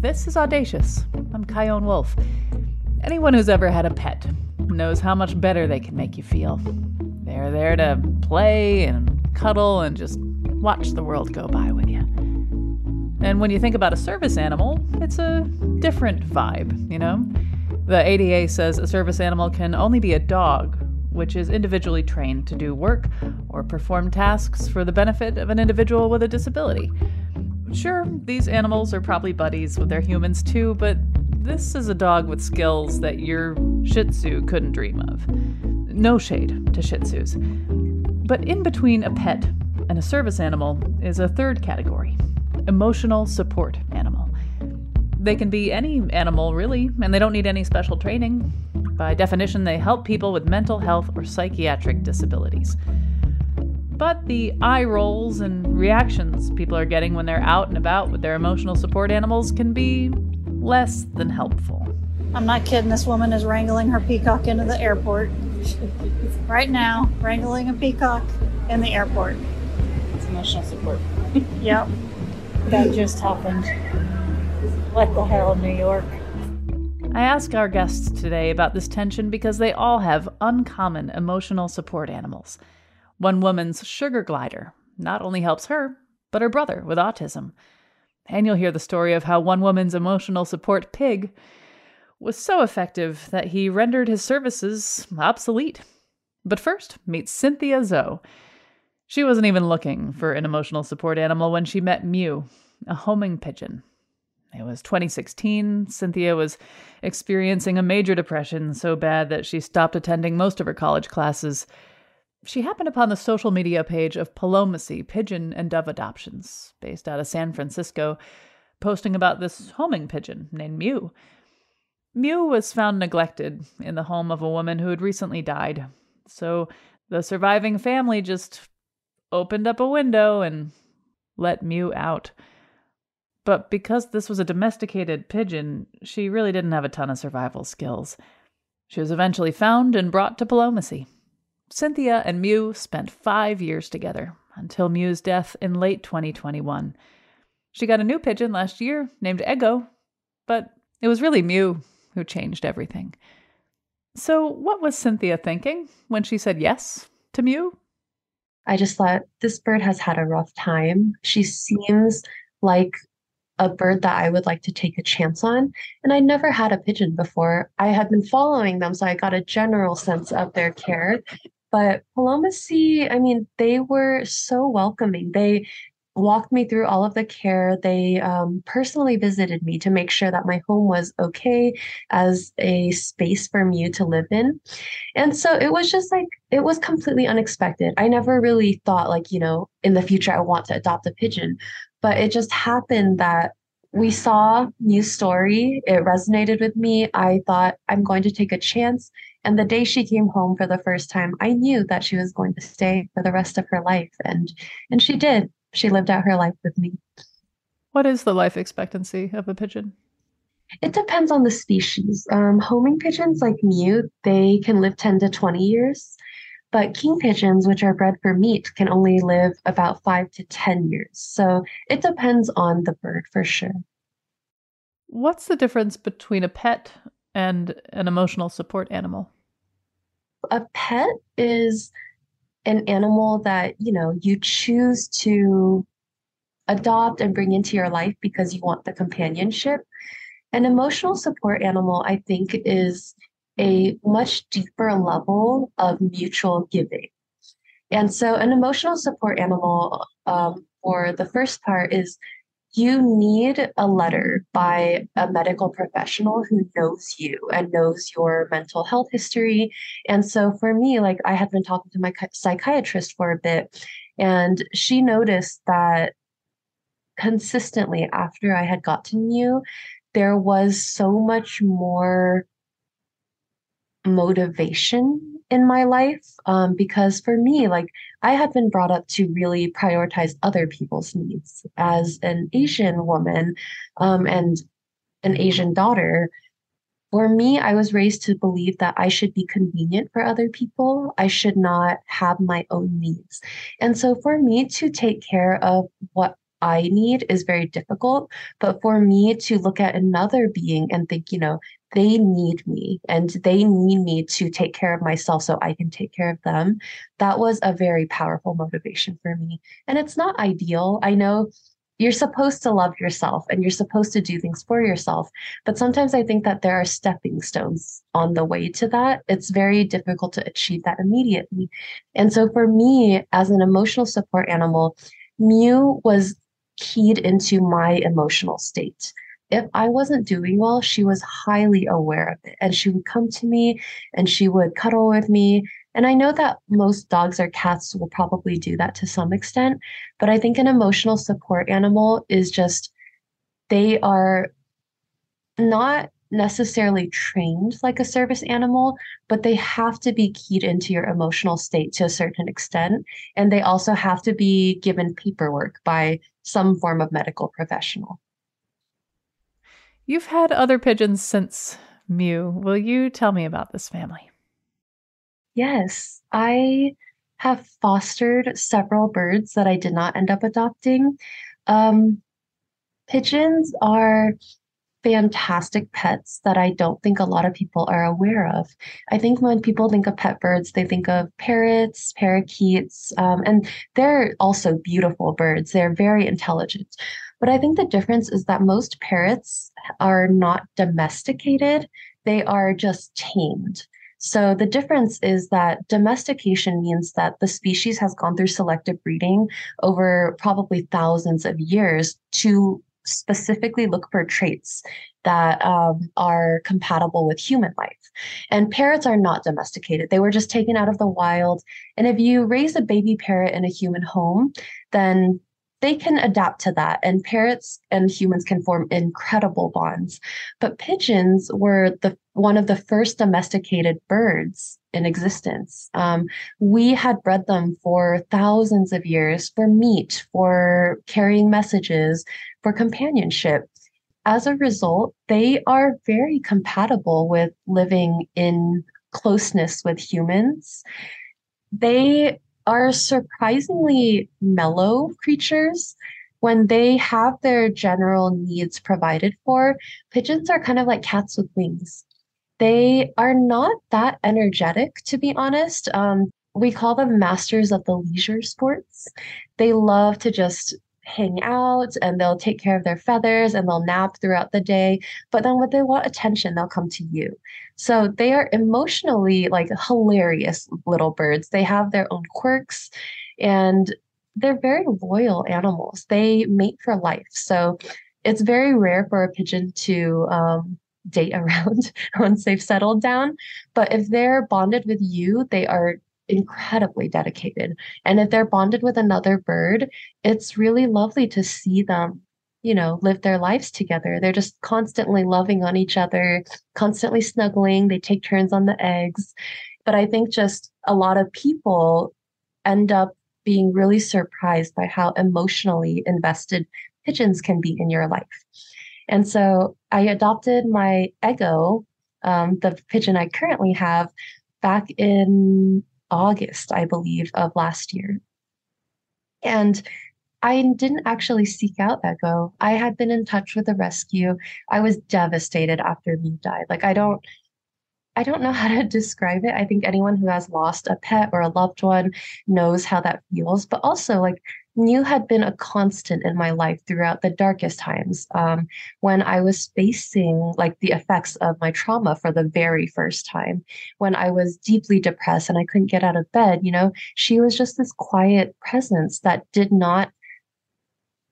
this is Audacious. I'm Chion Wolf. Anyone who's ever had a pet knows how much better they can make you feel. They're there to play and cuddle and just watch the world go by with you. And when you think about a service animal, it's a different vibe, you know? The ADA says a service animal can only be a dog, which is individually trained to do work or perform tasks for the benefit of an individual with a disability. Sure, these animals are probably buddies with their humans too, but this is a dog with skills that your Shih Tzu couldn't dream of. No shade to Shih Tzus. But in between a pet and a service animal is a third category emotional support animal. They can be any animal, really, and they don't need any special training. By definition, they help people with mental health or psychiatric disabilities. But the eye rolls and reactions people are getting when they're out and about with their emotional support animals can be less than helpful. I'm not kidding, this woman is wrangling her peacock into the airport. right now, wrangling a peacock in the airport. It's emotional support. Yep. That just happened. What the hell, New York? I ask our guests today about this tension because they all have uncommon emotional support animals. One woman's sugar glider not only helps her, but her brother with autism. And you'll hear the story of how one woman's emotional support pig was so effective that he rendered his services obsolete. But first, meet Cynthia Zhou. She wasn't even looking for an emotional support animal when she met Miu, a homing pigeon. It was 2016. Cynthia was experiencing a major depression so bad that she stopped attending most of her college classes. She happened upon the social media page of Palomacy Pigeon and Dove Adoptions, based out of San Francisco, posting about this homing pigeon named Miu. Miu was found neglected in the home of a woman who had recently died. So the surviving family just opened up a window and let Miu out. But because this was a domesticated pigeon, she really didn't have a ton of survival skills. She was eventually found and brought to Palomacy. Cynthia and Miu spent five years together until Miu's death in late 2021. She got a new pigeon last year named Eggo, but it was really Miu who changed everything. So, what was Cynthia thinking when she said yes to Miu? I just thought this bird has had a rough time. She seems like a bird that I would like to take a chance on. And I never had a pigeon before. I had been following them, so I got a general sense of their care. But Palomacy, I mean, they were so welcoming. They walked me through all of the care. They um, personally visited me to make sure that my home was okay as a space for me to live in. And so it was just like, it was completely unexpected. I never really thought, like, you know, in the future, I want to adopt a pigeon. But it just happened that we saw Miu's story. It resonated with me. I thought, I'm going to take a chance. And the day she came home for the first time, I knew that she was going to stay for the rest of her life. And and she did she lived out her life with me. What is the life expectancy of a pigeon? It depends on the species. Um, homing pigeons like Miu, they can live 10 to 20 years, but king pigeons, which are bred for meat, can only live about 5 to 10 years. So it depends on the bird for sure. What's the difference between a pet and an emotional support animal? A pet is an animal that you know you choose to adopt and bring into your life because you want the companionship. An emotional support animal i think is a much deeper level of mutual giving. And so an emotional support animal um, for the first part is you need a letter by a medical professional who knows you and knows your mental health history. And so for me, like I had been talking to my psychiatrist for a bit, and she noticed that consistently after I had gotten you, there was so much more motivation in my life um, because for me like i had been brought up to really prioritize other people's needs as an asian woman um, and an asian daughter for me i was raised to believe that i should be convenient for other people i should not have my own needs and so for me to take care of what I need is very difficult. But for me to look at another being and think, you know, they need me and they need me to take care of myself so I can take care of them. That was a very powerful motivation for me. And it's not ideal. I know you're supposed to love yourself and you're supposed to do things for yourself. But sometimes I think that there are stepping stones on the way to that. It's very difficult to achieve that immediately. And so for me, as an emotional support animal, Miu was keyed into my emotional state if I wasn't doing well, she was highly aware of it. And she would come to me and she would cuddle with me. And I know that most dogs or cats will probably do that to some extent. But I think an emotional support animal is just, they are not necessarily trained like a service animal, but they have to be keyed into your emotional state to a certain extent. And they also have to be given paperwork by some form of medical professional. You've had other pigeons since Miu. Will you tell me about this family? Yes, I have fostered several birds that I did not end up adopting. Um, pigeons are fantastic pets that I don't think a lot of people are aware of. I think when people think of pet birds, they think of parrots, parakeets, um, and they're also beautiful birds. They're very intelligent. But I think the difference is that most parrots are not domesticated, they are just tamed. So the difference is that domestication means that the species has gone through selective breeding over probably thousands of years to specifically look for traits that um, are compatible with human life. And parrots are not domesticated. They were just taken out of the wild. And if you raise a baby parrot in a human home, then they can adapt to that and parrots and humans can form incredible bonds. But pigeons were the one of the first domesticated birds in existence. Um, we had bred them for thousands of years for meat for carrying messages for companionship. As a result they are very compatible with living in closeness with humans. They are surprisingly mellow creatures. When they have their general needs provided for, pigeons are kind of like cats with wings. They are not that energetic, to be honest. Um, we call them masters of the leisure sports. They love to just hang out and they'll take care of their feathers and they'll nap throughout the day. But then when they want attention, they'll come to you. So they are emotionally like hilarious little birds. They have their own quirks and they're very loyal animals. They mate for life. So it's very rare for a pigeon to um, date around once they've settled down. But if they're bonded with you, they are incredibly dedicated. And if they're bonded with another bird, it's really lovely to see them, you know, live their lives together. They're just constantly loving on each other, constantly snuggling. They take turns on the eggs. But I think just a lot of people end up being really surprised by how emotionally invested pigeons can be in your life. And so I adopted my Eggo, um, the pigeon I currently have, back in August, I believe, of last year. And I didn't actually seek out Eggo. I had been in touch with the rescue. I was devastated after Miu died. Like I don't I don't know how to describe it. I think anyone who has lost a pet or a loved one knows how that feels. But also like Miu had been a constant in my life throughout the darkest times um, when I was facing like the effects of my trauma for the very first time. When I was deeply depressed and I couldn't get out of bed, you know, she was just this quiet presence that did not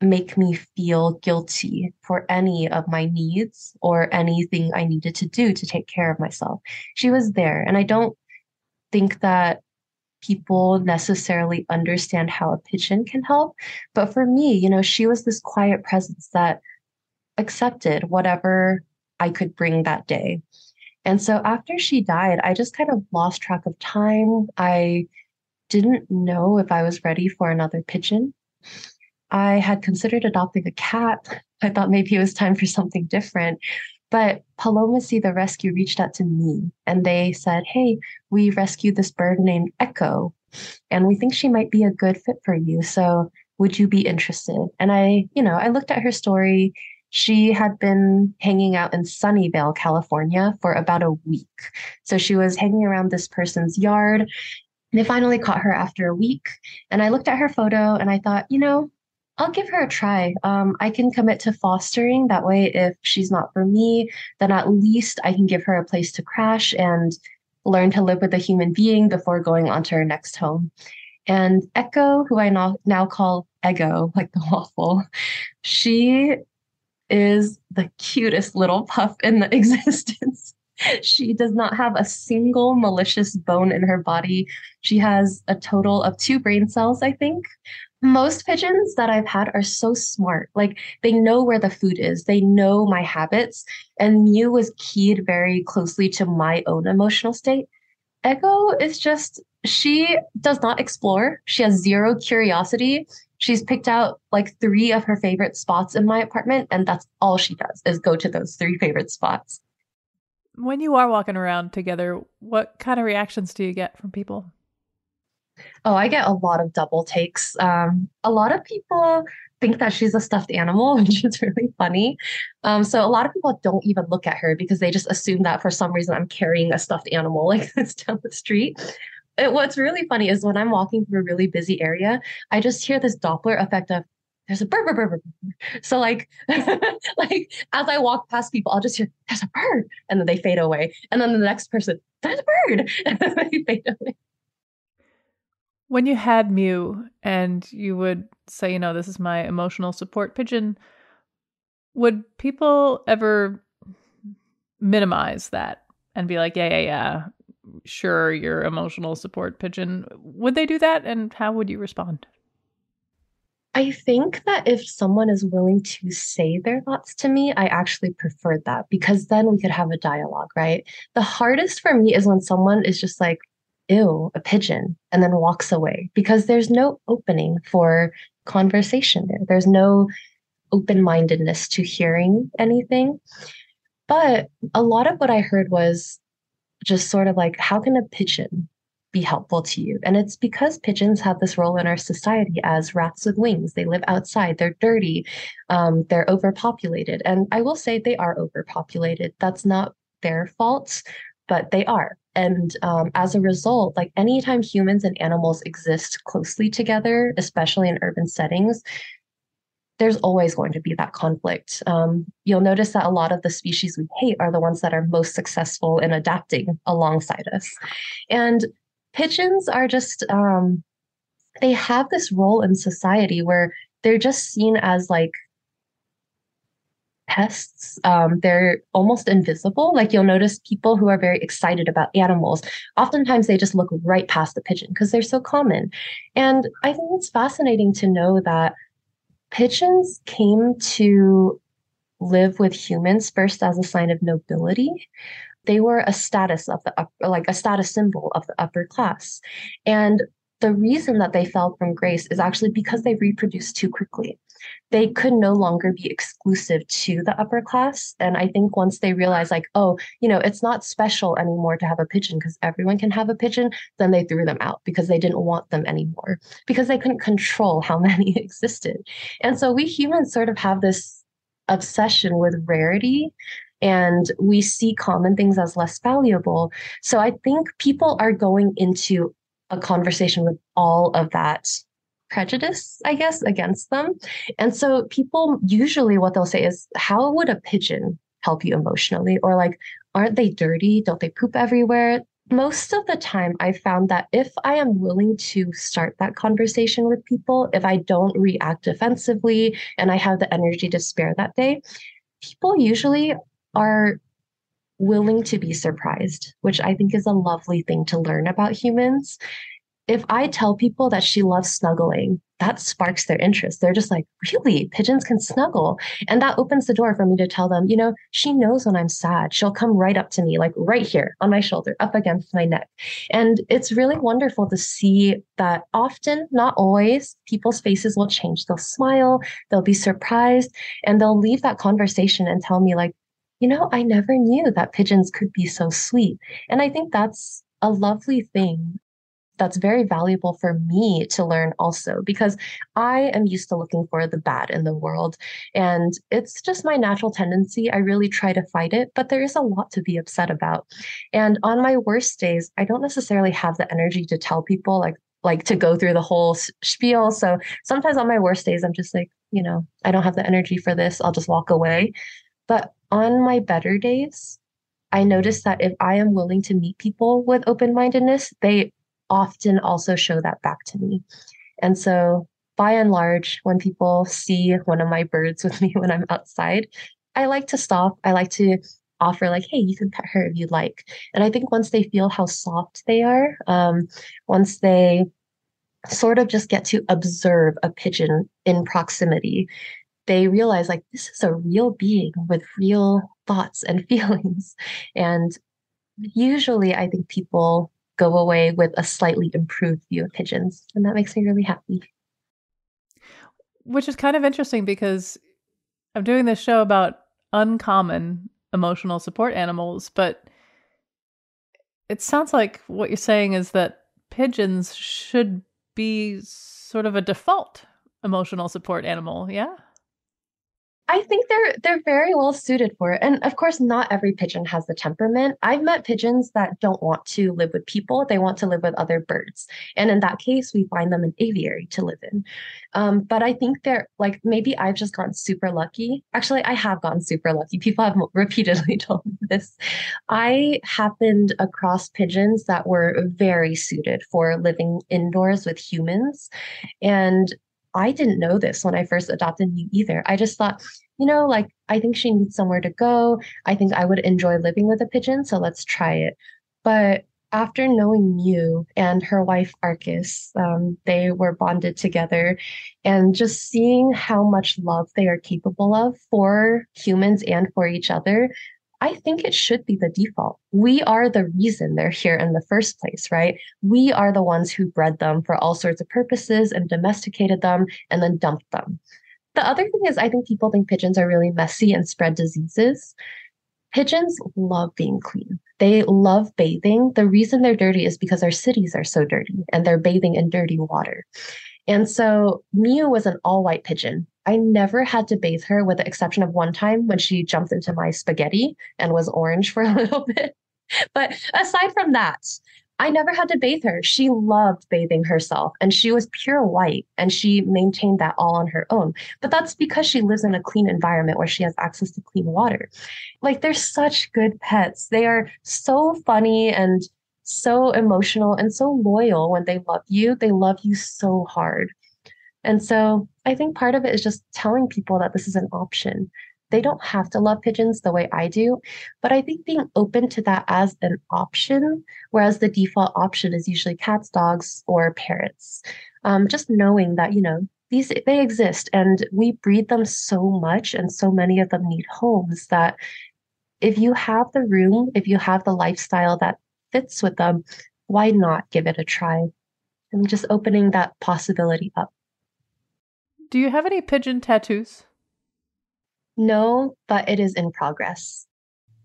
make me feel guilty for any of my needs or anything I needed to do to take care of myself. She was there. And I don't think that people necessarily understand how a pigeon can help. But for me, you know, she was this quiet presence that accepted whatever I could bring that day. And so after she died, I just kind of lost track of time. I didn't know if I was ready for another pigeon. I had considered adopting a cat. I thought maybe it was time for something different. But Paloma Palomacy, the rescue, reached out to me and they said, Hey, we rescued this bird named Echo, and we think she might be a good fit for you. So would you be interested? And I, you know, I looked at her story. She had been hanging out in Sunnyvale, California for about a week. So she was hanging around this person's yard. They finally caught her after a week. And I looked at her photo and I thought, you know, I'll give her a try. Um, I can commit to fostering. That way, if she's not for me, then at least I can give her a place to crash and learn to live with a human being before going on to her next home. And Echo, who I now, now call Eggo, like the waffle, she is the cutest little puff in the existence. she does not have a single malicious bone in her body. She has a total of two brain cells, I think most pigeons that I've had are so smart. Like they know where the food is, they know my habits. And Miu was keyed very closely to my own emotional state. Echo is just, she does not explore. She has zero curiosity. She's picked out like three of her favorite spots in my apartment, and that's all she does is go to those three favorite spots. When you are walking around together, what kind of reactions do you get from people? Oh, I get a lot of double takes. Um, a lot of people think that she's a stuffed animal, which is really funny. Um, so a lot of people don't even look at her because they just assume that for some reason I'm carrying a stuffed animal like this down the street. It, what's really funny is when I'm walking through a really busy area, I just hear this Doppler effect of there's a bird, bird, bird, bird. So like, like as I walk past people, I'll just hear there's a bird, and then they fade away, and then the next person there's a bird, and then they fade away. When you had Mew and you would say, you know, this is my emotional support pigeon, would people ever minimize that and be like, yeah, yeah, yeah, sure, your emotional support pigeon? Would they do that? And how would you respond? I think that if someone is willing to say their thoughts to me, I actually prefer that because then we could have a dialogue, right? The hardest for me is when someone is just like, ew, a pigeon, and then walks away because there's no opening for conversation there. There's no open mindedness to hearing anything. But a lot of what I heard was just sort of like, how can a pigeon be helpful to you? And it's because pigeons have this role in our society as rats with wings. They live outside, they're dirty, um, they're overpopulated. And I will say they are overpopulated. That's not their fault, but they are. And um, as a result, like anytime humans and animals exist closely together, especially in urban settings, there's always going to be that conflict. Um, you'll notice that a lot of the species we hate are the ones that are most successful in adapting alongside us. And pigeons are just, um, they have this role in society where they're just seen as like pests. Um, they're almost invisible. Like you'll notice people who are very excited about animals, oftentimes they just look right past the pigeon because they're so common. And I think it's fascinating to know that pigeons came to live with humans first as a sign of nobility. They were a status of the upper, like a status symbol of the upper class. And the reason that they fell from grace is actually because they reproduced too quickly they could no longer be exclusive to the upper class. And I think once they realized, like, oh, you know, it's not special anymore to have a pigeon because everyone can have a pigeon, then they threw them out because they didn't want them anymore because they couldn't control how many existed. And so we humans sort of have this obsession with rarity and we see common things as less valuable. So I think people are going into a conversation with all of that prejudice, I guess, against them. And so people usually what they'll say is, How would a pigeon help you emotionally? Or like, aren't they dirty? Don't they poop everywhere? Most of the time, I found that if I am willing to start that conversation with people, if I don't react defensively and I have the energy to spare that day, people usually are willing to be surprised, which I think is a lovely thing to learn about humans. if I tell people that she loves snuggling, that sparks their interest. They're just like, really? Pigeons can snuggle. And that opens the door for me to tell them, you know, she knows when I'm sad. She'll come right up to me, like right here on my shoulder, up against my neck. And it's really wonderful to see that often, not always, people's faces will change. They'll smile, they'll be surprised, and they'll leave that conversation and tell me, like, you know, I never knew that pigeons could be so sweet. And I think that's a lovely thing that's very valuable for me to learn also because I am used to looking for the bad in the world and it's just my natural tendency. I really try to fight it, but there is a lot to be upset about. And on my worst days, I don't necessarily have the energy to tell people like like to go through the whole spiel. So sometimes on my worst days I'm just like, you know, I don't have the energy for this. I'll just walk away. But on my better days, I notice that if I am willing to meet people with open mindedness, they often also show that back to me. And so, by and large, when people see one of my birds with me when I'm outside, I like to stop. I like to offer, like, hey, you can pet her if you'd like. And I think once they feel how soft they are, um, once they sort of just get to observe a pigeon in proximity, they realize like this is a real being with real thoughts and feelings. And usually, I think people go away with a slightly improved view of pigeons. And that makes me really happy. Which is kind of interesting because I'm doing this show about uncommon emotional support animals, but it sounds like what you're saying is that pigeons should be sort of a default emotional support animal. Yeah. I think they're they're very well suited for it. And of course, not every pigeon has the temperament. I've met pigeons that don't want to live with people; they want to live with other birds. And in that case, we find them an aviary to live in. Um, but I think they're like maybe I've just gotten super lucky. Actually, I have gotten super lucky. People have repeatedly told me this. I happened across pigeons that were very suited for living indoors with humans, and I didn't know this when I first adopted Miu either. I just thought, you know, like I think she needs somewhere to go. I think I would enjoy living with a pigeon, so let's try it. But after knowing Miu and her wife Arcus, um, they were bonded together, and just seeing how much love they are capable of for humans and for each other I think it should be the default. We are the reason they're here in the first place, right? We are the ones who bred them for all sorts of purposes and domesticated them and then dumped them. The other thing is, I think people think pigeons are really messy and spread diseases. Pigeons love being clean. They love bathing. The reason they're dirty is because our cities are so dirty and they're bathing in dirty water. And so Miu was an all white pigeon. I never had to bathe her with the exception of one time when she jumped into my spaghetti and was orange for a little bit. But aside from that, I never had to bathe her. She loved bathing herself and she was pure white and she maintained that all on her own. But that's because she lives in a clean environment where she has access to clean water. Like they're such good pets. They are so funny and so emotional and so loyal when they love you. They love you so hard. And so I think part of it is just telling people that this is an option. They don't have to love pigeons the way I do, but I think being open to that as an option, whereas the default option is usually cats, dogs, or parrots. Um, just knowing that, you know, these they exist and we breed them so much and so many of them need homes that if you have the room, if you have the lifestyle that fits with them, why not give it a try? And just opening that possibility up. Do you have any pigeon tattoos? No, but it is in progress.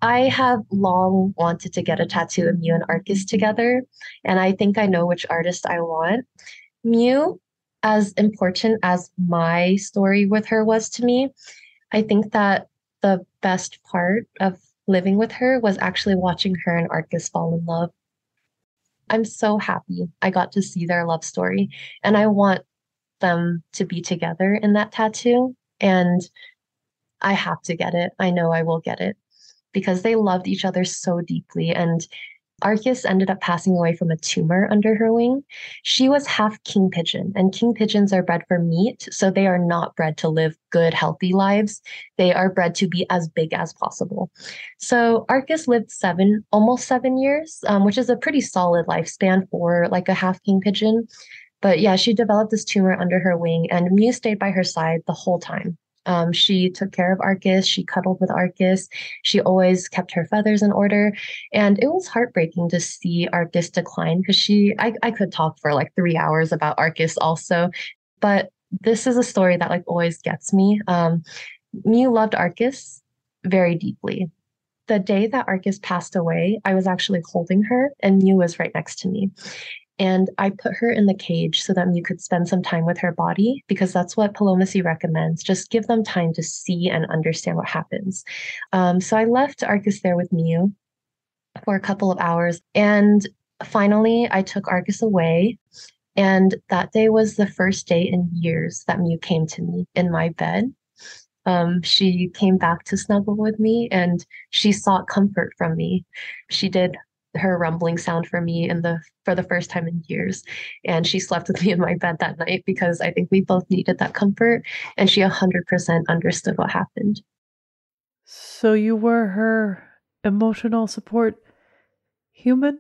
I have long wanted to get a tattoo of Miu and Arcus together, and I think I know which artist I want. Miu, as important as my story with her was to me, I think that the best part of living with her was actually watching her and Arcus fall in love. I'm so happy I got to see their love story, and I want them to be together in that tattoo. And I have to get it. I know I will get it because they loved each other so deeply. And Arcus ended up passing away from a tumor under her wing. She was half king pigeon, and king pigeons are bred for meat, so they are not bred to live good, healthy lives. They are bred to be as big as possible. So Arcus lived seven, almost seven years, um, which is a pretty solid lifespan for like a half king pigeon. But yeah, she developed this tumor under her wing, and Miu stayed by her side the whole time. Um, she took care of Arcus. She cuddled with Arcus. She always kept her feathers in order. And it was heartbreaking to see Arcus decline because she, I, I could talk for like three hours about Arcus also. But this is a story that like always gets me. Um, Miu loved Arcus very deeply. The day that Arcus passed away, I was actually holding her and Miu was right next to me. And I put her in the cage so that you could spend some time with her body because that's what Palomacy recommends. Just give them time to see and understand what happens. Um, so I left Arcus there with Miu for a couple of hours. And finally, I took Arcus away. And that day was the first day in years that Miu came to me in my bed. Um, she came back to snuggle with me and she sought comfort from me. She did her rumbling sound for me in the for the first time in years. And she slept with me in my bed that night because i think we both needed that comfort and she 100% understood what happened. So you were her emotional support human?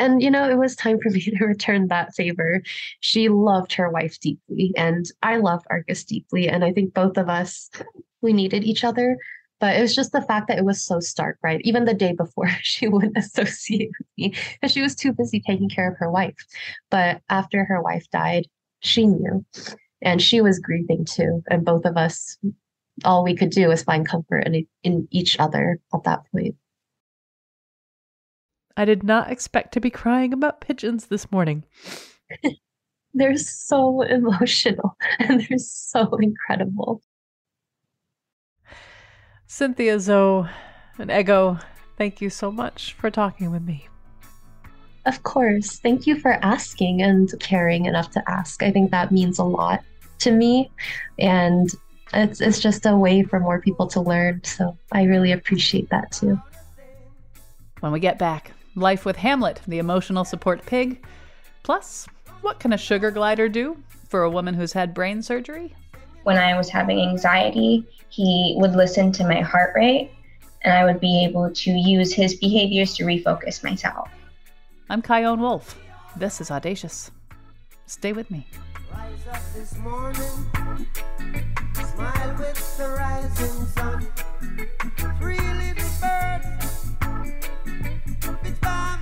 And you know it was time for me to return that favor. She loved her wife deeply and i loved arcus deeply and i think both of us we needed each other but it was just the fact that it was so stark, right? Even the day before, she wouldn't associate with me because she was too busy taking care of her wife. But after her wife died, she knew and she was grieving too. And both of us, all we could do was find comfort in, in each other at that point. I did not expect to be crying about pigeons this morning. they're so emotional and they're so incredible. Cynthia Zhou and Eggo, thank you so much for talking with me. Of course. Thank you for asking and caring enough to ask. I think that means a lot to me. And it's, it's just a way for more people to learn. So I really appreciate that too. When we get back, life with Hamlet, the emotional support pig. Plus, what can a sugar glider do for a woman who's had brain surgery? When I was having anxiety, he would listen to my heart rate and I would be able to use his behaviors to refocus myself. I'm Chion Wolf. This is Audacious. Stay with me. Three little birds, it's by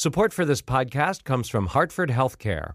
Support for this podcast comes from Hartford Healthcare.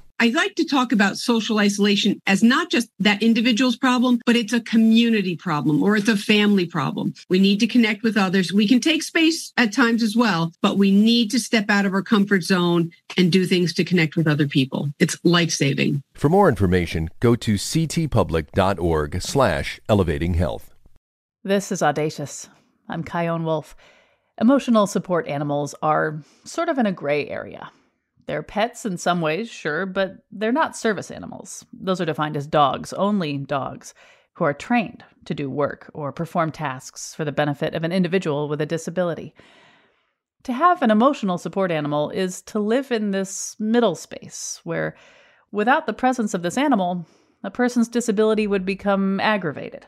I like to talk about social isolation as not just that individual's problem, but it's a community problem or it's a family problem. We need to connect with others. We can take space at times as well, but we need to step out of our comfort zone and do things to connect with other people. It's life saving. For more information, go to ctpublic.org slash elevating health. This is Audacious. I'm Chion Wolf. Emotional support animals are sort of in a gray area. They're pets in some ways, sure, but they're not service animals. Those are defined as dogs, only dogs, who are trained to do work or perform tasks for the benefit of an individual with a disability. To have an emotional support animal is to live in this middle space where Without the presence of this animal, a person's disability would become aggravated.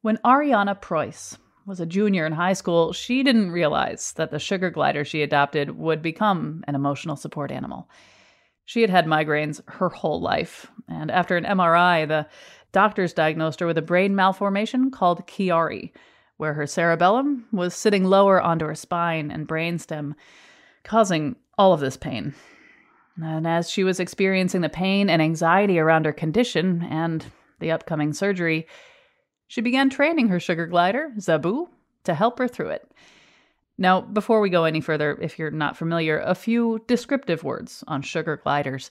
When Arianna Preuss was a junior in high school, she didn't realize that the sugar glider she adopted would become an emotional support animal. She had had migraines her whole life, and after an MRI, the doctors diagnosed her with a brain malformation called Chiari, where her cerebellum was sitting lower onto her spine and brainstem, causing all of this pain. And as she was experiencing the pain and anxiety around her condition and the upcoming surgery, she began training her sugar glider, Zaboo, to help her through it. Now, before we go any further, if you're not familiar, a few descriptive words on sugar gliders.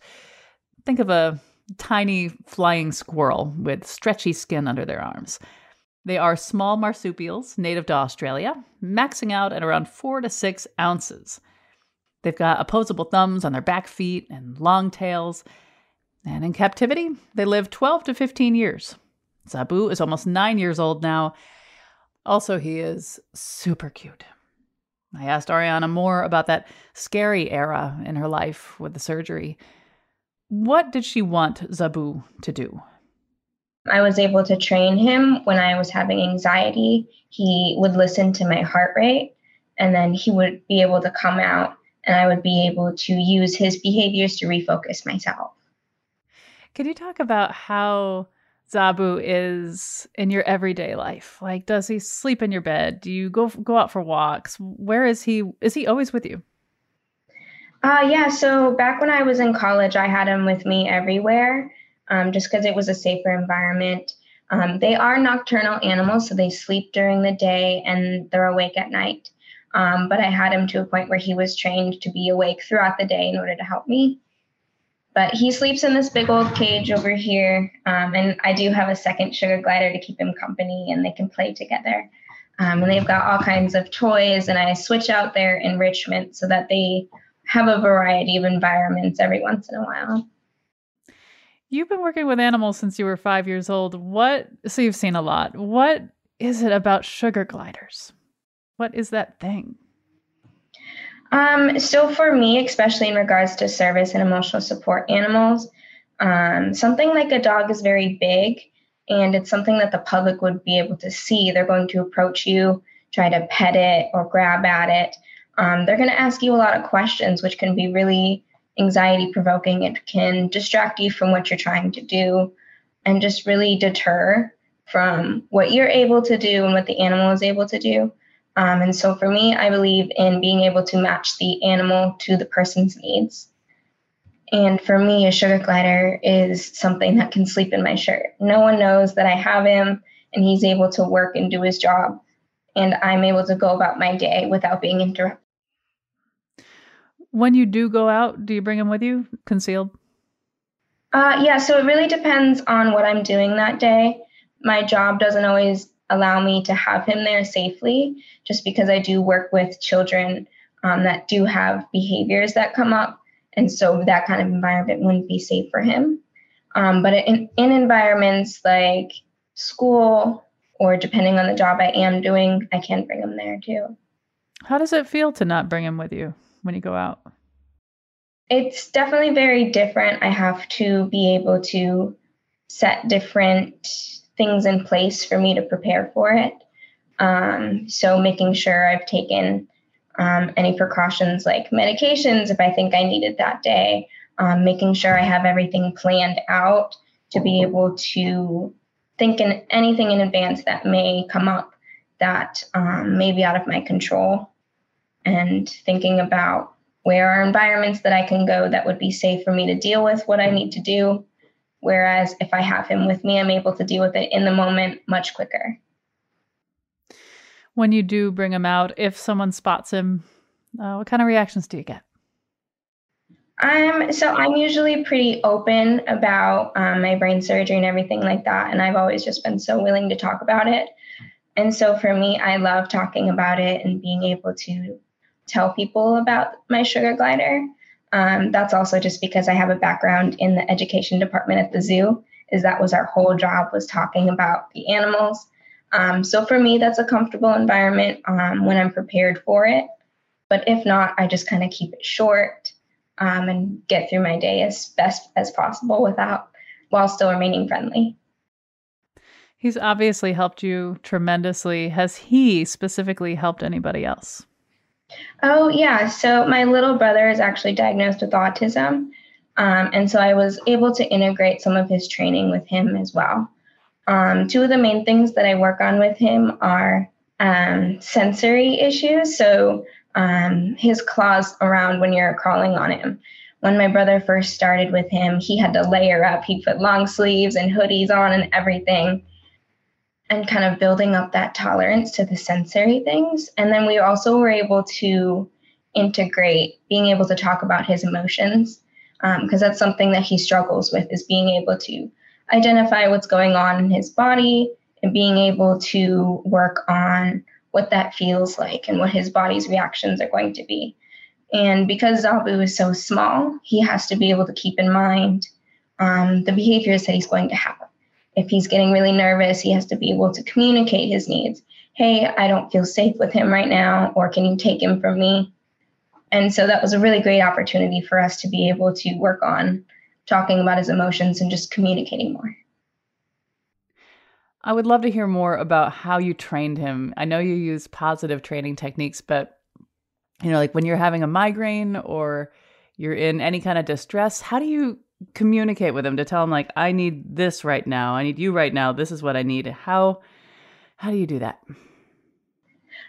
Think of a tiny flying squirrel with stretchy skin under their arms. They are small marsupials native to Australia, maxing out at around four to six ounces. They've got opposable thumbs on their back feet and long tails. And in captivity, they live 12 to 15 years. Zaboo is almost nine years old now. Also, he is super cute. I asked Arianna more about that scary era in her life with the surgery. What did she want Zaboo to do? I was able to train him when I was having anxiety. He would listen to my heart rate and then he would be able to come out and I would be able to use his behaviors to refocus myself. Can you talk about how Zaboo is in your everyday life? Like, does he sleep in your bed? Do you go go out for walks? Where is he? Is he always with you? Uh, yeah. So back when I was in college, I had him with me everywhere, um, just because it was a safer environment. Um, they are nocturnal animals, so they sleep during the day and they're awake at night. Um, but I had him to a point where he was trained to be awake throughout the day in order to help me. But he sleeps in this big old cage over here. Um, and I do have a second sugar glider to keep him company and they can play together. Um, and they've got all kinds of toys, and I switch out their enrichment so that they have a variety of environments every once in a while. You've been working with animals since you were five years old. What, so you've seen a lot. What is it about sugar gliders? What is that thing? Um, so for me, especially in regards to service and emotional support animals, um, something like a dog is very big and it's something that the public would be able to see. They're going to approach you, try to pet it or grab at it. Um, they're going to ask you a lot of questions, which can be really anxiety provoking. It can distract you from what you're trying to do and just really deter from what you're able to do and what the animal is able to do. Um, and so for me, I believe in being able to match the animal to the person's needs. And for me, a sugar glider is something that can sleep in my shirt. No one knows that I have him and he's able to work and do his job. And I'm able to go about my day without being interrupted. When you do go out, do you bring him with you concealed? Uh, yeah, so it really depends on what I'm doing that day. My job doesn't always allow me to have him there safely, just because I do work with children um, that do have behaviors that come up. And so that kind of environment wouldn't be safe for him. Um, but in, in environments like school or depending on the job I am doing, I can bring him there too. How does it feel to not bring him with you when you go out? It's definitely very different. I have to be able to set different things in place for me to prepare for it. Um, so making sure I've taken um, any precautions like medications if I think I need it that day, um, making sure I have everything planned out to be able to think in anything in advance that may come up that um, may be out of my control, and thinking about where are environments that I can go that would be safe for me to deal with what I need to do Whereas if I have him with me, I'm able to deal with it in the moment much quicker. When you do bring him out, if someone spots him, uh, what kind of reactions do you get? Um, so I'm usually pretty open about um, my brain surgery and everything like that, and I've always just been so willing to talk about it. And so for me, I love talking about it and being able to tell people about my sugar glider. Um, that's also just because I have a background in the education department at the zoo. Is that was our whole job was talking about the animals. Um, so for me, that's a comfortable environment um, when I'm prepared for it. But if not, I just kind of keep it short. um, and get through my day as best as possible without while still remaining friendly. He's obviously helped you tremendously. Has he specifically helped anybody else? Oh, yeah. So, my little brother is actually diagnosed with autism. Um, and so I was able to integrate some of his training with him as well. Um, two of the main things that I work on with him are um, sensory issues. So um, his claws around when you're crawling on him. When my brother first started with him, he had to layer up. He put long sleeves and hoodies on and everything, and kind of building up that tolerance to the sensory things. And then we also were able to integrate being able to talk about his emotions because um, that's something that he struggles with is being able to identify what's going on in his body and being able to work on what that feels like and what his body's reactions are going to be. And because Zaboo is so small, he has to be able to keep in mind um, the behaviors that he's going to have. If he's getting really nervous, he has to be able to communicate his needs. Hey, I don't feel safe with him right now, or can you take him from me? And so that was a really great opportunity for us to be able to work on talking about his emotions and just communicating more. I would love to hear more about how you trained him. I know you use positive training techniques, but you know, like when you're having a migraine or you're in any kind of distress, how do you communicate with him to tell him like I need this right now. I need you right now. This is what I need. How how do you do that?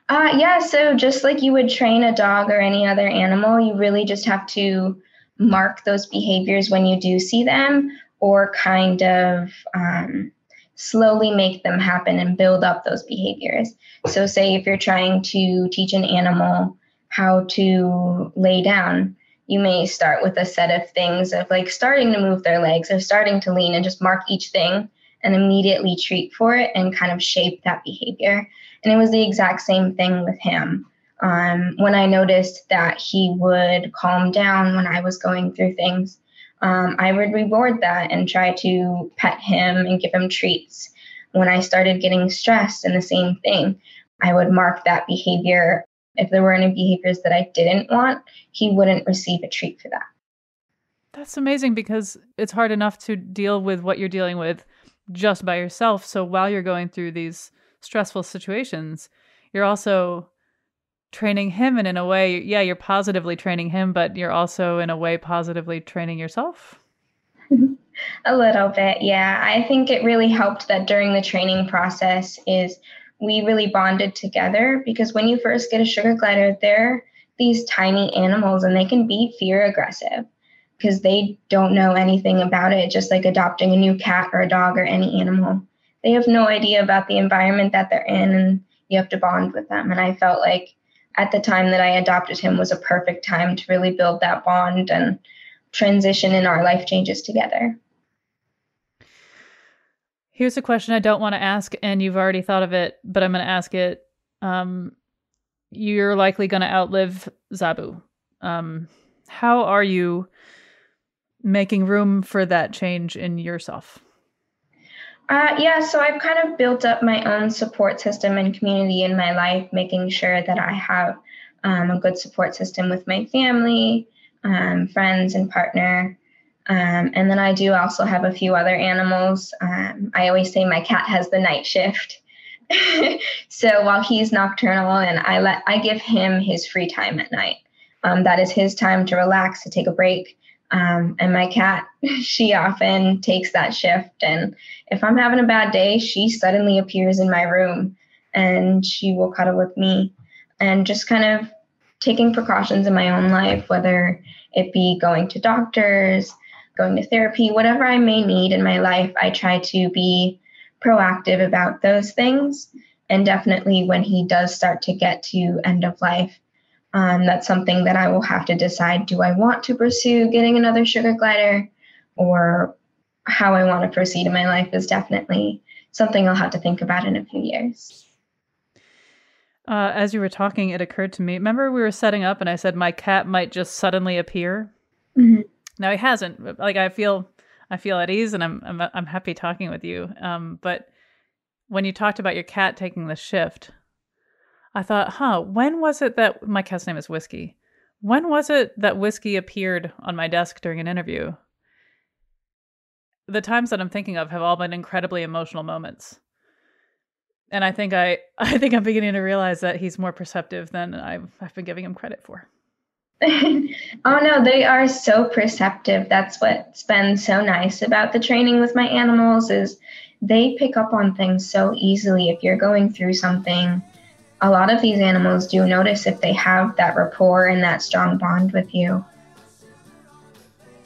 Uh yeah, so just like you would train a dog or any other animal, you really just have to mark those behaviors when you do see them or kind of um, slowly make them happen and build up those behaviors. So, say if you're trying to teach an animal how to lay down, you may start with a set of things of like starting to move their legs or starting to lean and just mark each thing and immediately treat for it and kind of shape that behavior. And it was the exact same thing with him. Um, when I noticed that he would calm down when I was going through things, um, I would reward that and try to pet him and give him treats. When I started getting stressed, and the same thing, I would mark that behavior. If there were any behaviors that I didn't want, he wouldn't receive a treat for that. That's amazing because it's hard enough to deal with what you're dealing with just by yourself. So while you're going through these stressful situations, you're also training him and in a way yeah you're positively training him but you're also in a way positively training yourself a little bit yeah i think it really helped that during the training process is we really bonded together because when you first get a sugar glider they're these tiny animals and they can be fear aggressive because they don't know anything about it just like adopting a new cat or a dog or any animal they have no idea about the environment that they're in and you have to bond with them and i felt like at the time that I adopted him was a perfect time to really build that bond and transition in our life changes together. Here's a question I don't want to ask, and you've already thought of it, but I'm going to ask it. Um, you're likely going to outlive Zaboo. Um, how are you making room for that change in yourself? Uh, yeah, so I've kind of built up my own support system and community in my life, making sure that I have um, a good support system with my family, um, friends, and partner. Um, and then I do also have a few other animals. Um, I always say my cat has the night shift. so while he's nocturnal and I let I give him his free time at night. Um, that is his time to relax, to take a break. Um, and my cat, she often takes that shift. And if I'm having a bad day, she suddenly appears in my room and she will cuddle with me and just kind of taking precautions in my own life, whether it be going to doctors, going to therapy, whatever I may need in my life, I try to be proactive about those things. And definitely when he does start to get to end of life, um, that's something that I will have to decide do I want to pursue getting another sugar glider or how I want to proceed in my life is definitely something I'll have to think about in a few years. Uh, as you were talking, it occurred to me. Remember, we were setting up, and I said my cat might just suddenly appear. Mm-hmm. Now he hasn't. Like I feel, I feel at ease, and I'm I'm I'm happy talking with you. Um, but when you talked about your cat taking the shift, I thought, huh, when was it that my cat's name is Whiskey? When was it that whiskey appeared on my desk during an interview? The times that I'm thinking of have all been incredibly emotional moments. And I think I I think I'm beginning to realize that he's more perceptive than I've I've been giving him credit for. Oh no, they are so perceptive. That's what's been so nice about the training with my animals is they pick up on things so easily if you're going through something a lot of these animals do notice if they have that rapport and that strong bond with you.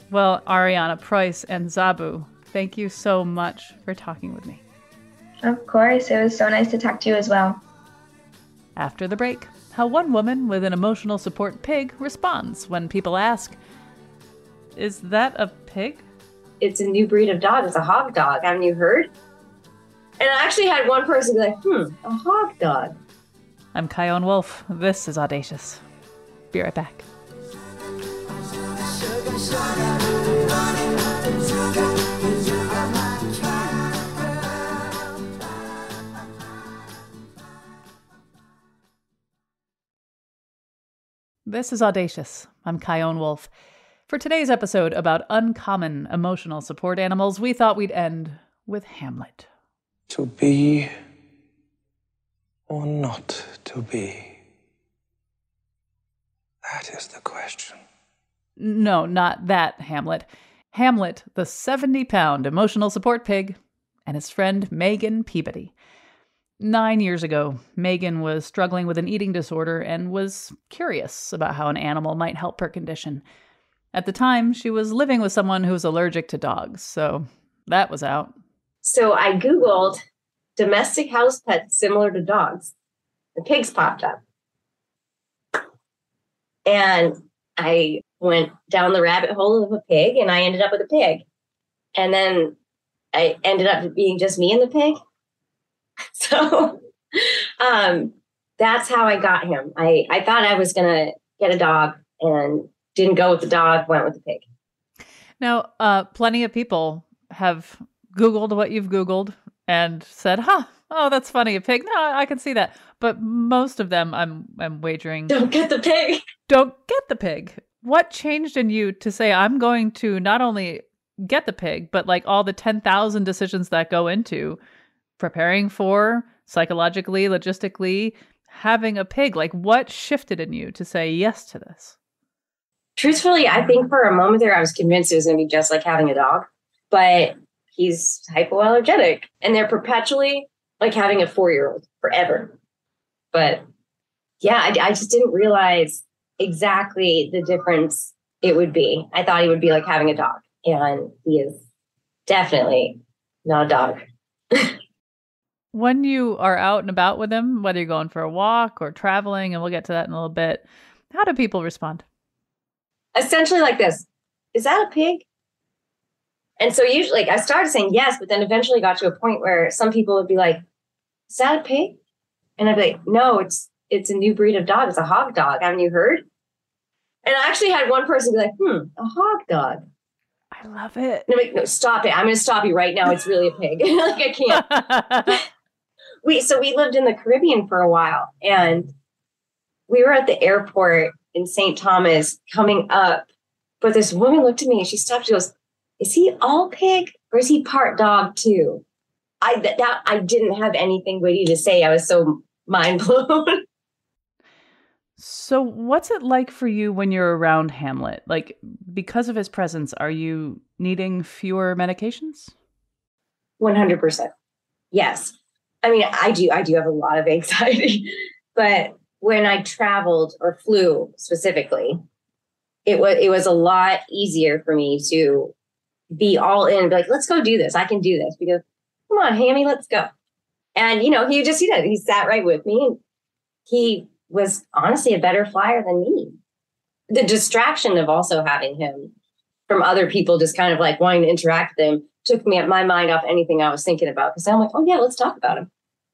Well, Arianna Preuss and Zaboo, thank you so much for talking with me. Of course, it was so nice to talk to you as well. After the break, how one woman with an emotional support pig responds when people ask, Is that a pig? It's a new breed of dog. It's a hog dog. Haven't you heard? And I actually had one person be like, Hmm, a hog dog. I'm Chion Wolf. This is Audacious. Be right back. This is Audacious. I'm Chion Wolf. For today's episode about uncommon emotional support animals, we thought we'd end with Hamlet. To be or not to be? That is the question. No, not that Hamlet. Hamlet, the 70 pound emotional support pig, and his friend Megan Peabody. Nine years ago, Megan was struggling with an eating disorder and was curious about how an animal might help her condition. At the time, she was living with someone who was allergic to dogs, so that was out. So I Googled domestic house pets similar to dogs. The pigs popped up. And I went down the rabbit hole of a pig and I ended up with a pig. And then I ended up being just me and the pig. So um, that's how I got him. I, I thought I was going to get a dog and didn't go with the dog, went with the pig. Now, uh, plenty of people have Googled what you've Googled and said, "Huh, oh, that's funny, a pig." No, I can see that. But most of them, I'm I'm wagering, don't get the pig. Don't get the pig. What changed in you to say, "I'm going to not only get the pig, but like all the ten thousand decisions that go into preparing for psychologically, logistically, having a pig? Like, what shifted in you to say yes to this?" Truthfully, I think for a moment there, I was convinced it was going to be just like having a dog. But he's hypoallergenic and they're perpetually like having a four year old forever. But yeah, I, I, just didn't realize exactly the difference it would be. I thought he would be like having a dog, and he is definitely not a dog. When you are out and about with them, whether you're going for a walk or traveling, and we'll get to that in a little bit, how do people respond? Essentially, like this Is that a pig? And so usually like I started saying yes, but then eventually got to a point where some people would be like, is that a pig? And I'd be like, no, it's it's a new breed of dog. It's a hog dog. Haven't you heard? And I actually had one person be like, hmm, a hog dog. I love it. And I'm like, no, stop it. I'm gonna stop you right now. It's really a pig. like I can't. we so we lived in the Caribbean for a while and we were at the airport in St. Thomas coming up. But this woman looked at me and she stopped. She goes, is he all pig or is he part dog too? I that I didn't have anything witty to say. I was so mind blown. So, what's it like for you when you're around Hamlet? Like, because of his presence, are you needing fewer medications? 100%. Yes. I mean, I do, I do have a lot of anxiety, but when I traveled or flew specifically, it was, it was a lot easier for me to be all in and be like, let's go do this. I can do this because come on, Hammy, let's go. And you know, he just he did. He sat right with me he was honestly a better flyer than me. The distraction of also having him from other people just kind of like wanting to interact with him took me my mind off anything I was thinking about because I'm like, oh yeah, let's talk about him.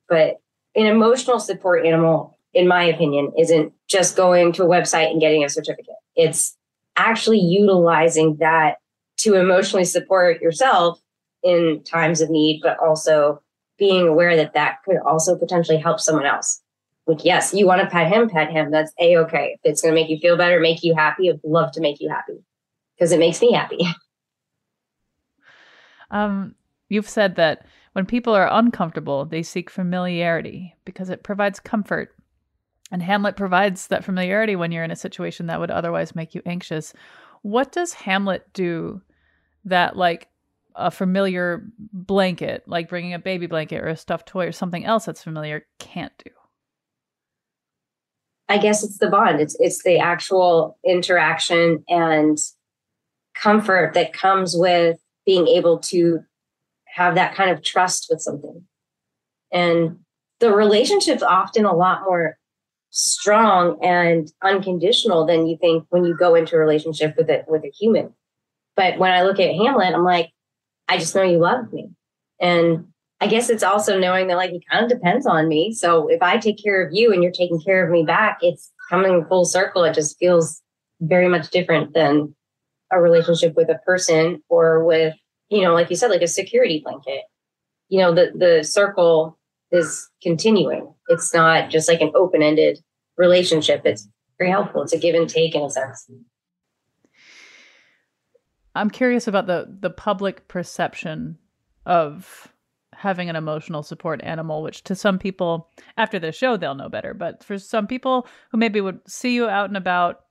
But an emotional support animal, in my opinion, isn't just going to a website and getting a certificate. It's actually utilizing that to emotionally support yourself in times of need, but also being aware that that could also potentially help someone else. Like, yes, you want to pet him, pet him. That's a okay. If it's going to make you feel better, make you happy, I'd love to make you happy because it makes me happy. Um, you've said that when people are uncomfortable, they seek familiarity because it provides comfort. And Hamlet provides that familiarity when you're in a situation that would otherwise make you anxious. What does Hamlet do that, like, a familiar blanket, like bringing a baby blanket or a stuffed toy or something else that's familiar, can't do? I guess it's the bond. It's it's the actual interaction and comfort that comes with being able to have that kind of trust with something. And the relationship's often a lot more strong and unconditional than you think when you go into a relationship with it with a human. But when I look at Hamlet, I'm like, I just know you love me. And I guess it's also knowing that like it kind of depends on me. So if I take care of you and you're taking care of me back, it's coming full circle. It just feels very much different than a relationship with a person or with, you know, like you said, like a security blanket. You know, the the circle is continuing. It's not just like an open-ended relationship. It's very helpful. It's a give and take in a sense. I'm curious about the the public perception of having an emotional support animal, which to some people after the show they'll know better, but for some people who maybe would see you out and about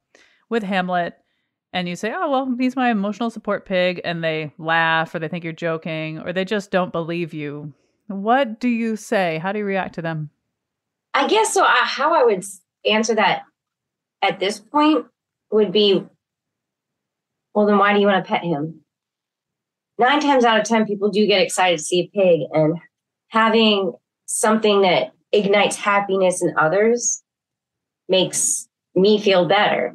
with Hamlet and you say, "Oh, well, he's my emotional support pig," and they laugh or they think you're joking or they just don't believe you. What do you say? How do you react to them? I guess so. Uh, how I would answer that at this point would be well, then why do you want to pet him? Nine times out of 10, people do get excited to see a pig, and having something that ignites happiness in others makes me feel better.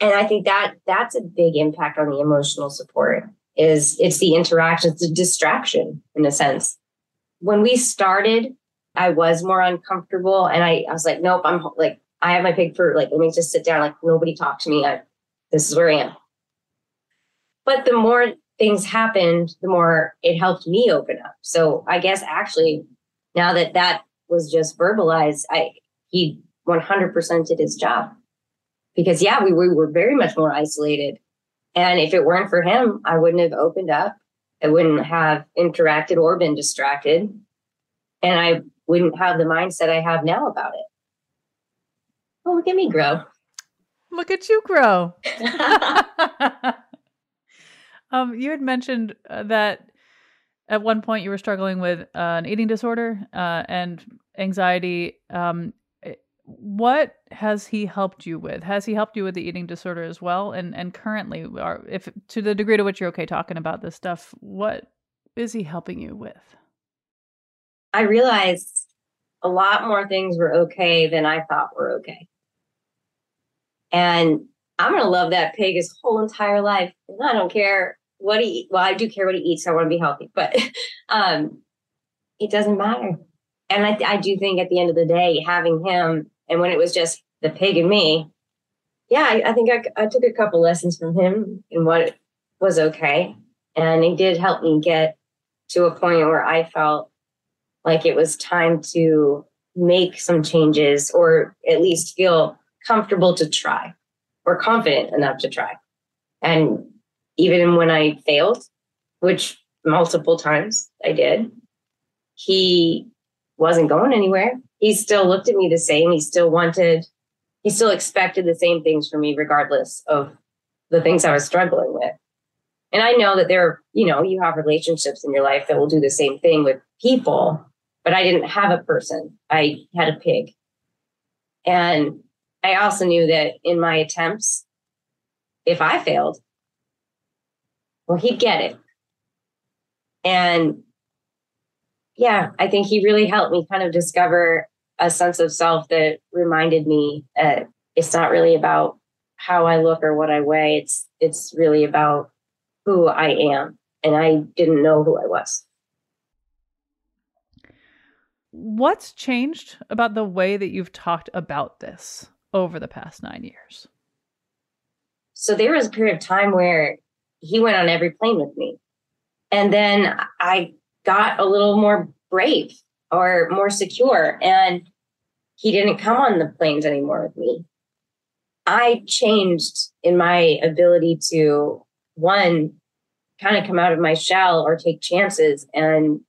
And I think that that's a big impact on the emotional support is it's the interaction, it's a distraction in a sense. When we started, I was more uncomfortable and I, I was like, nope, I'm like, I have my pig for like, let me just sit down. Like nobody talk to me. I, this is where I am. But the more things happened, the more it helped me open up. So I guess actually, now that that was just verbalized, I he 100% did his job because yeah, we, we were very much more isolated. And if it weren't for him, I wouldn't have opened up. I wouldn't have interacted or been distracted. And I wouldn't have the mindset I have now about it. Oh, look at me grow. Look at you grow. Um, you had mentioned uh, that at one point you were struggling with uh, an eating disorder uh, and anxiety. Um, what has he helped you with? Has he helped you with the eating disorder as well? And and currently, are if to the degree to which you're okay talking about this stuff, what is he helping you with? I realized a lot more things were okay than I thought were okay. And I'm gonna love that pig his whole entire life. I don't care what he well, I do care what he eats, so I want to be healthy, but um it doesn't matter. And I, I do think at the end of the day, having him and when it was just the pig and me, yeah, I, I think I, I took a couple lessons from him and what was okay. And he did help me get to a point where I felt like it was time to make some changes or at least feel comfortable to try or confident enough to try. And even when I failed, which multiple times I did, he wasn't going anywhere. He still looked at me the same. He still wanted, he still expected the same things from me, regardless of the things I was struggling with. And I know that there, you know, you have relationships in your life that will do the same thing with people, but I didn't have a person. I had a pig. And I also knew that in my attempts, if I failed, well, he'd get it. And yeah, I think he really helped me kind of discover a sense of self that reminded me that it's not really about how I look or what I weigh. It's it's really about who I am. And I didn't know who I was. What's changed about the way that you've talked about this? over the past nine years? So there was a period of time where he went on every plane with me. And then I got a little more brave or more secure. And he didn't come on the planes anymore with me. I changed in my ability to one kind of come out of my shell or take chances and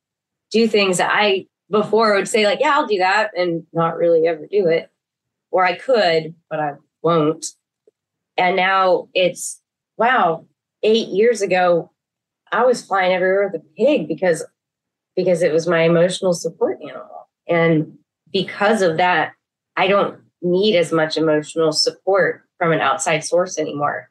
do things that I before would say like, yeah, I'll do that and not really ever do it. Or I could, but I won't. And now it's wow, eight years ago, I was flying everywhere with a pig because because it was my emotional support animal. And because of that, I don't need as much emotional support from an outside source anymore.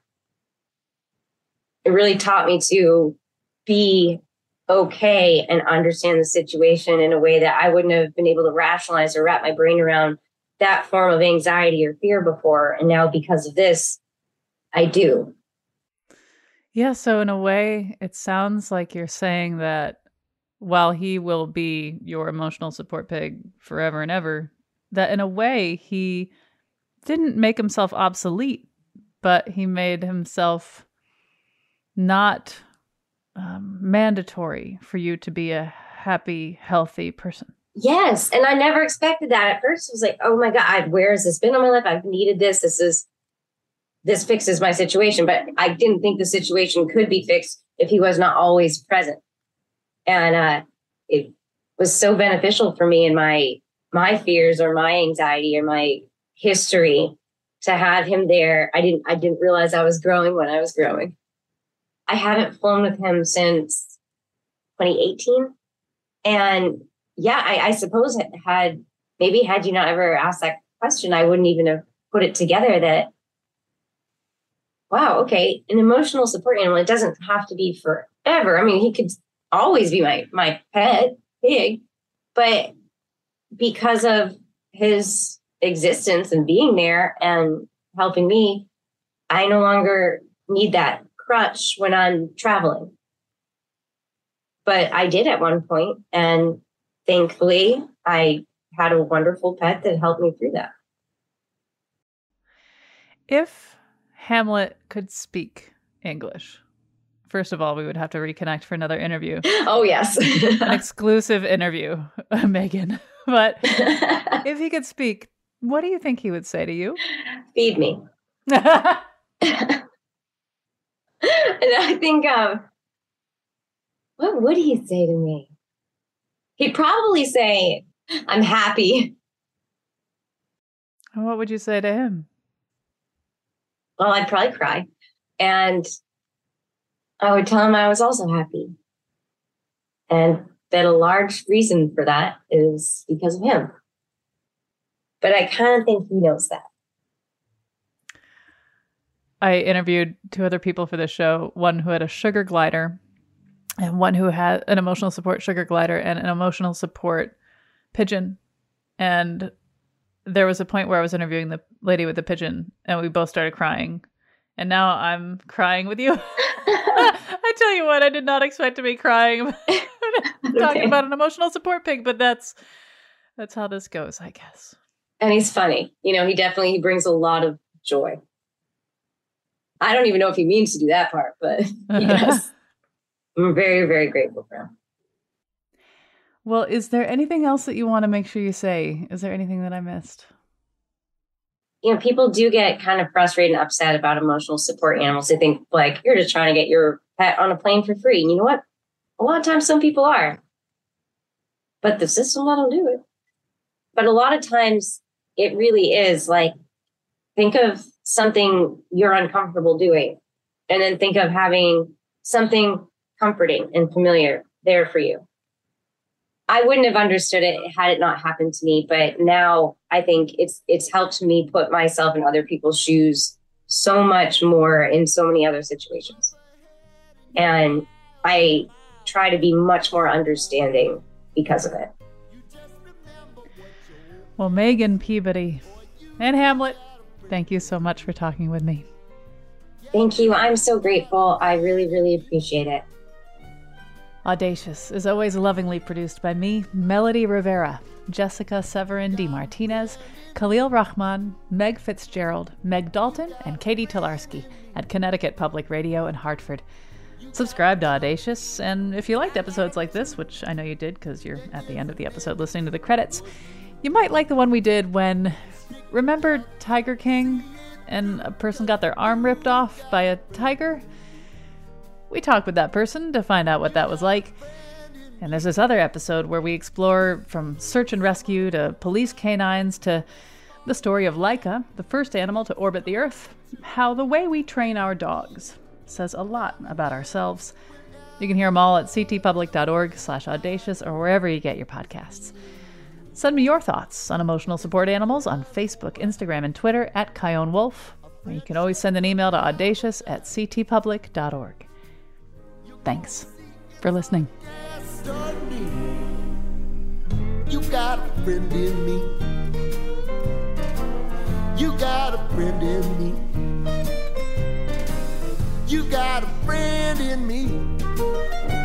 It really taught me to be okay and understand the situation in a way that I wouldn't have been able to rationalize or wrap my brain around that form of anxiety or fear before. And now, because of this, I do. Yeah. So, in a way, it sounds like you're saying that while he will be your emotional support pig forever and ever, that in a way he didn't make himself obsolete, but he made himself not um, mandatory for you to be a happy, healthy person. Yes. And I never expected that. At first, I was like, oh my God, where has this been in my life? I've needed this. This is, this fixes my situation. But I didn't think the situation could be fixed if he was not always present. And uh, it was so beneficial for me in my my fears or my anxiety or my history to have him there. I didn't I didn't realize I was growing when I was growing. I haven't flown with him since 2018. And yeah, I, I suppose had maybe had you not ever asked that question, I wouldn't even have put it together that wow, okay, an emotional support animal, it doesn't have to be forever. I mean, he could always be my my pet pig, but because of his existence and being there and helping me, I no longer need that crutch when I'm traveling. But I did at one point, and thankfully, I had a wonderful pet that helped me through that. If Hamlet could speak English, first of all, we would have to reconnect for another interview. Oh, yes. An exclusive interview, Megan. But if he could speak, what do you think he would say to you? Feed me. and I think, um, what would he say to me? He'd probably say, I'm happy. And what would you say to him? Well, I'd probably cry. And I would tell him I was also happy. And that a large reason for that is because of him. But I kind of think he knows that. I interviewed two other people for this show one who had a sugar glider, and one who had an emotional support sugar glider and an emotional support pigeon. And there was a point where I was interviewing the lady with the pigeon, and we both started crying. And now I'm crying with you. I tell you what, I did not expect to be crying talking okay. about an emotional support pig, but that's that's how this goes, I guess. And he's funny. You know, he definitely he brings a lot of joy. I don't even know if he means to do that part, but he does. I'm very, very grateful for him. Well, is there anything else that you want to make sure you say? Is there anything that I missed? You know, people do get kind of frustrated and upset about emotional support animals. They think like you're just trying to get your pet on a plane for free. And you know what? A lot of times some people are. But the system let them do it. But a lot of times it really is like think of something you're uncomfortable doing and then think of having something comforting and familiar there for you. I wouldn't have understood it had it not happened to me, but now I think it's it's helped me put myself in other people's shoes so much more in so many other situations. And I try to be much more understanding because of it. Well, Megan Peabody and Hamlet, Thank you so much for talking with me. Thank you. I'm so grateful. I really, really appreciate it. Audacious is always lovingly produced by me, Melody Rivera, Jessica Severin D. Martinez, Khalil Rahman, Meg Fitzgerald, Meg Dalton, and Katie Tolarski at Connecticut Public Radio in Hartford. Subscribe to Audacious, and if you liked episodes like this, which I know you did because you're at the end of the episode listening to the credits, You might like the one we did when. Remember Tiger King? And a person got their arm ripped off by a tiger? We talked with that person to find out what that was like. And there's this other episode where we explore from search and rescue to police canines to the story of Laika, the first animal to orbit the Earth, how the way we train our dogs says a lot about ourselves. You can hear them all at ctpublic.org slash audacious or wherever you get your podcasts. Send me your thoughts on emotional support animals on Facebook, Instagram, and Twitter at Chion Wolf. You can always send an email to audacious at ctpublic.org. Thanks for listening. You got a friend in me. You got a friend in me. You got a friend in me.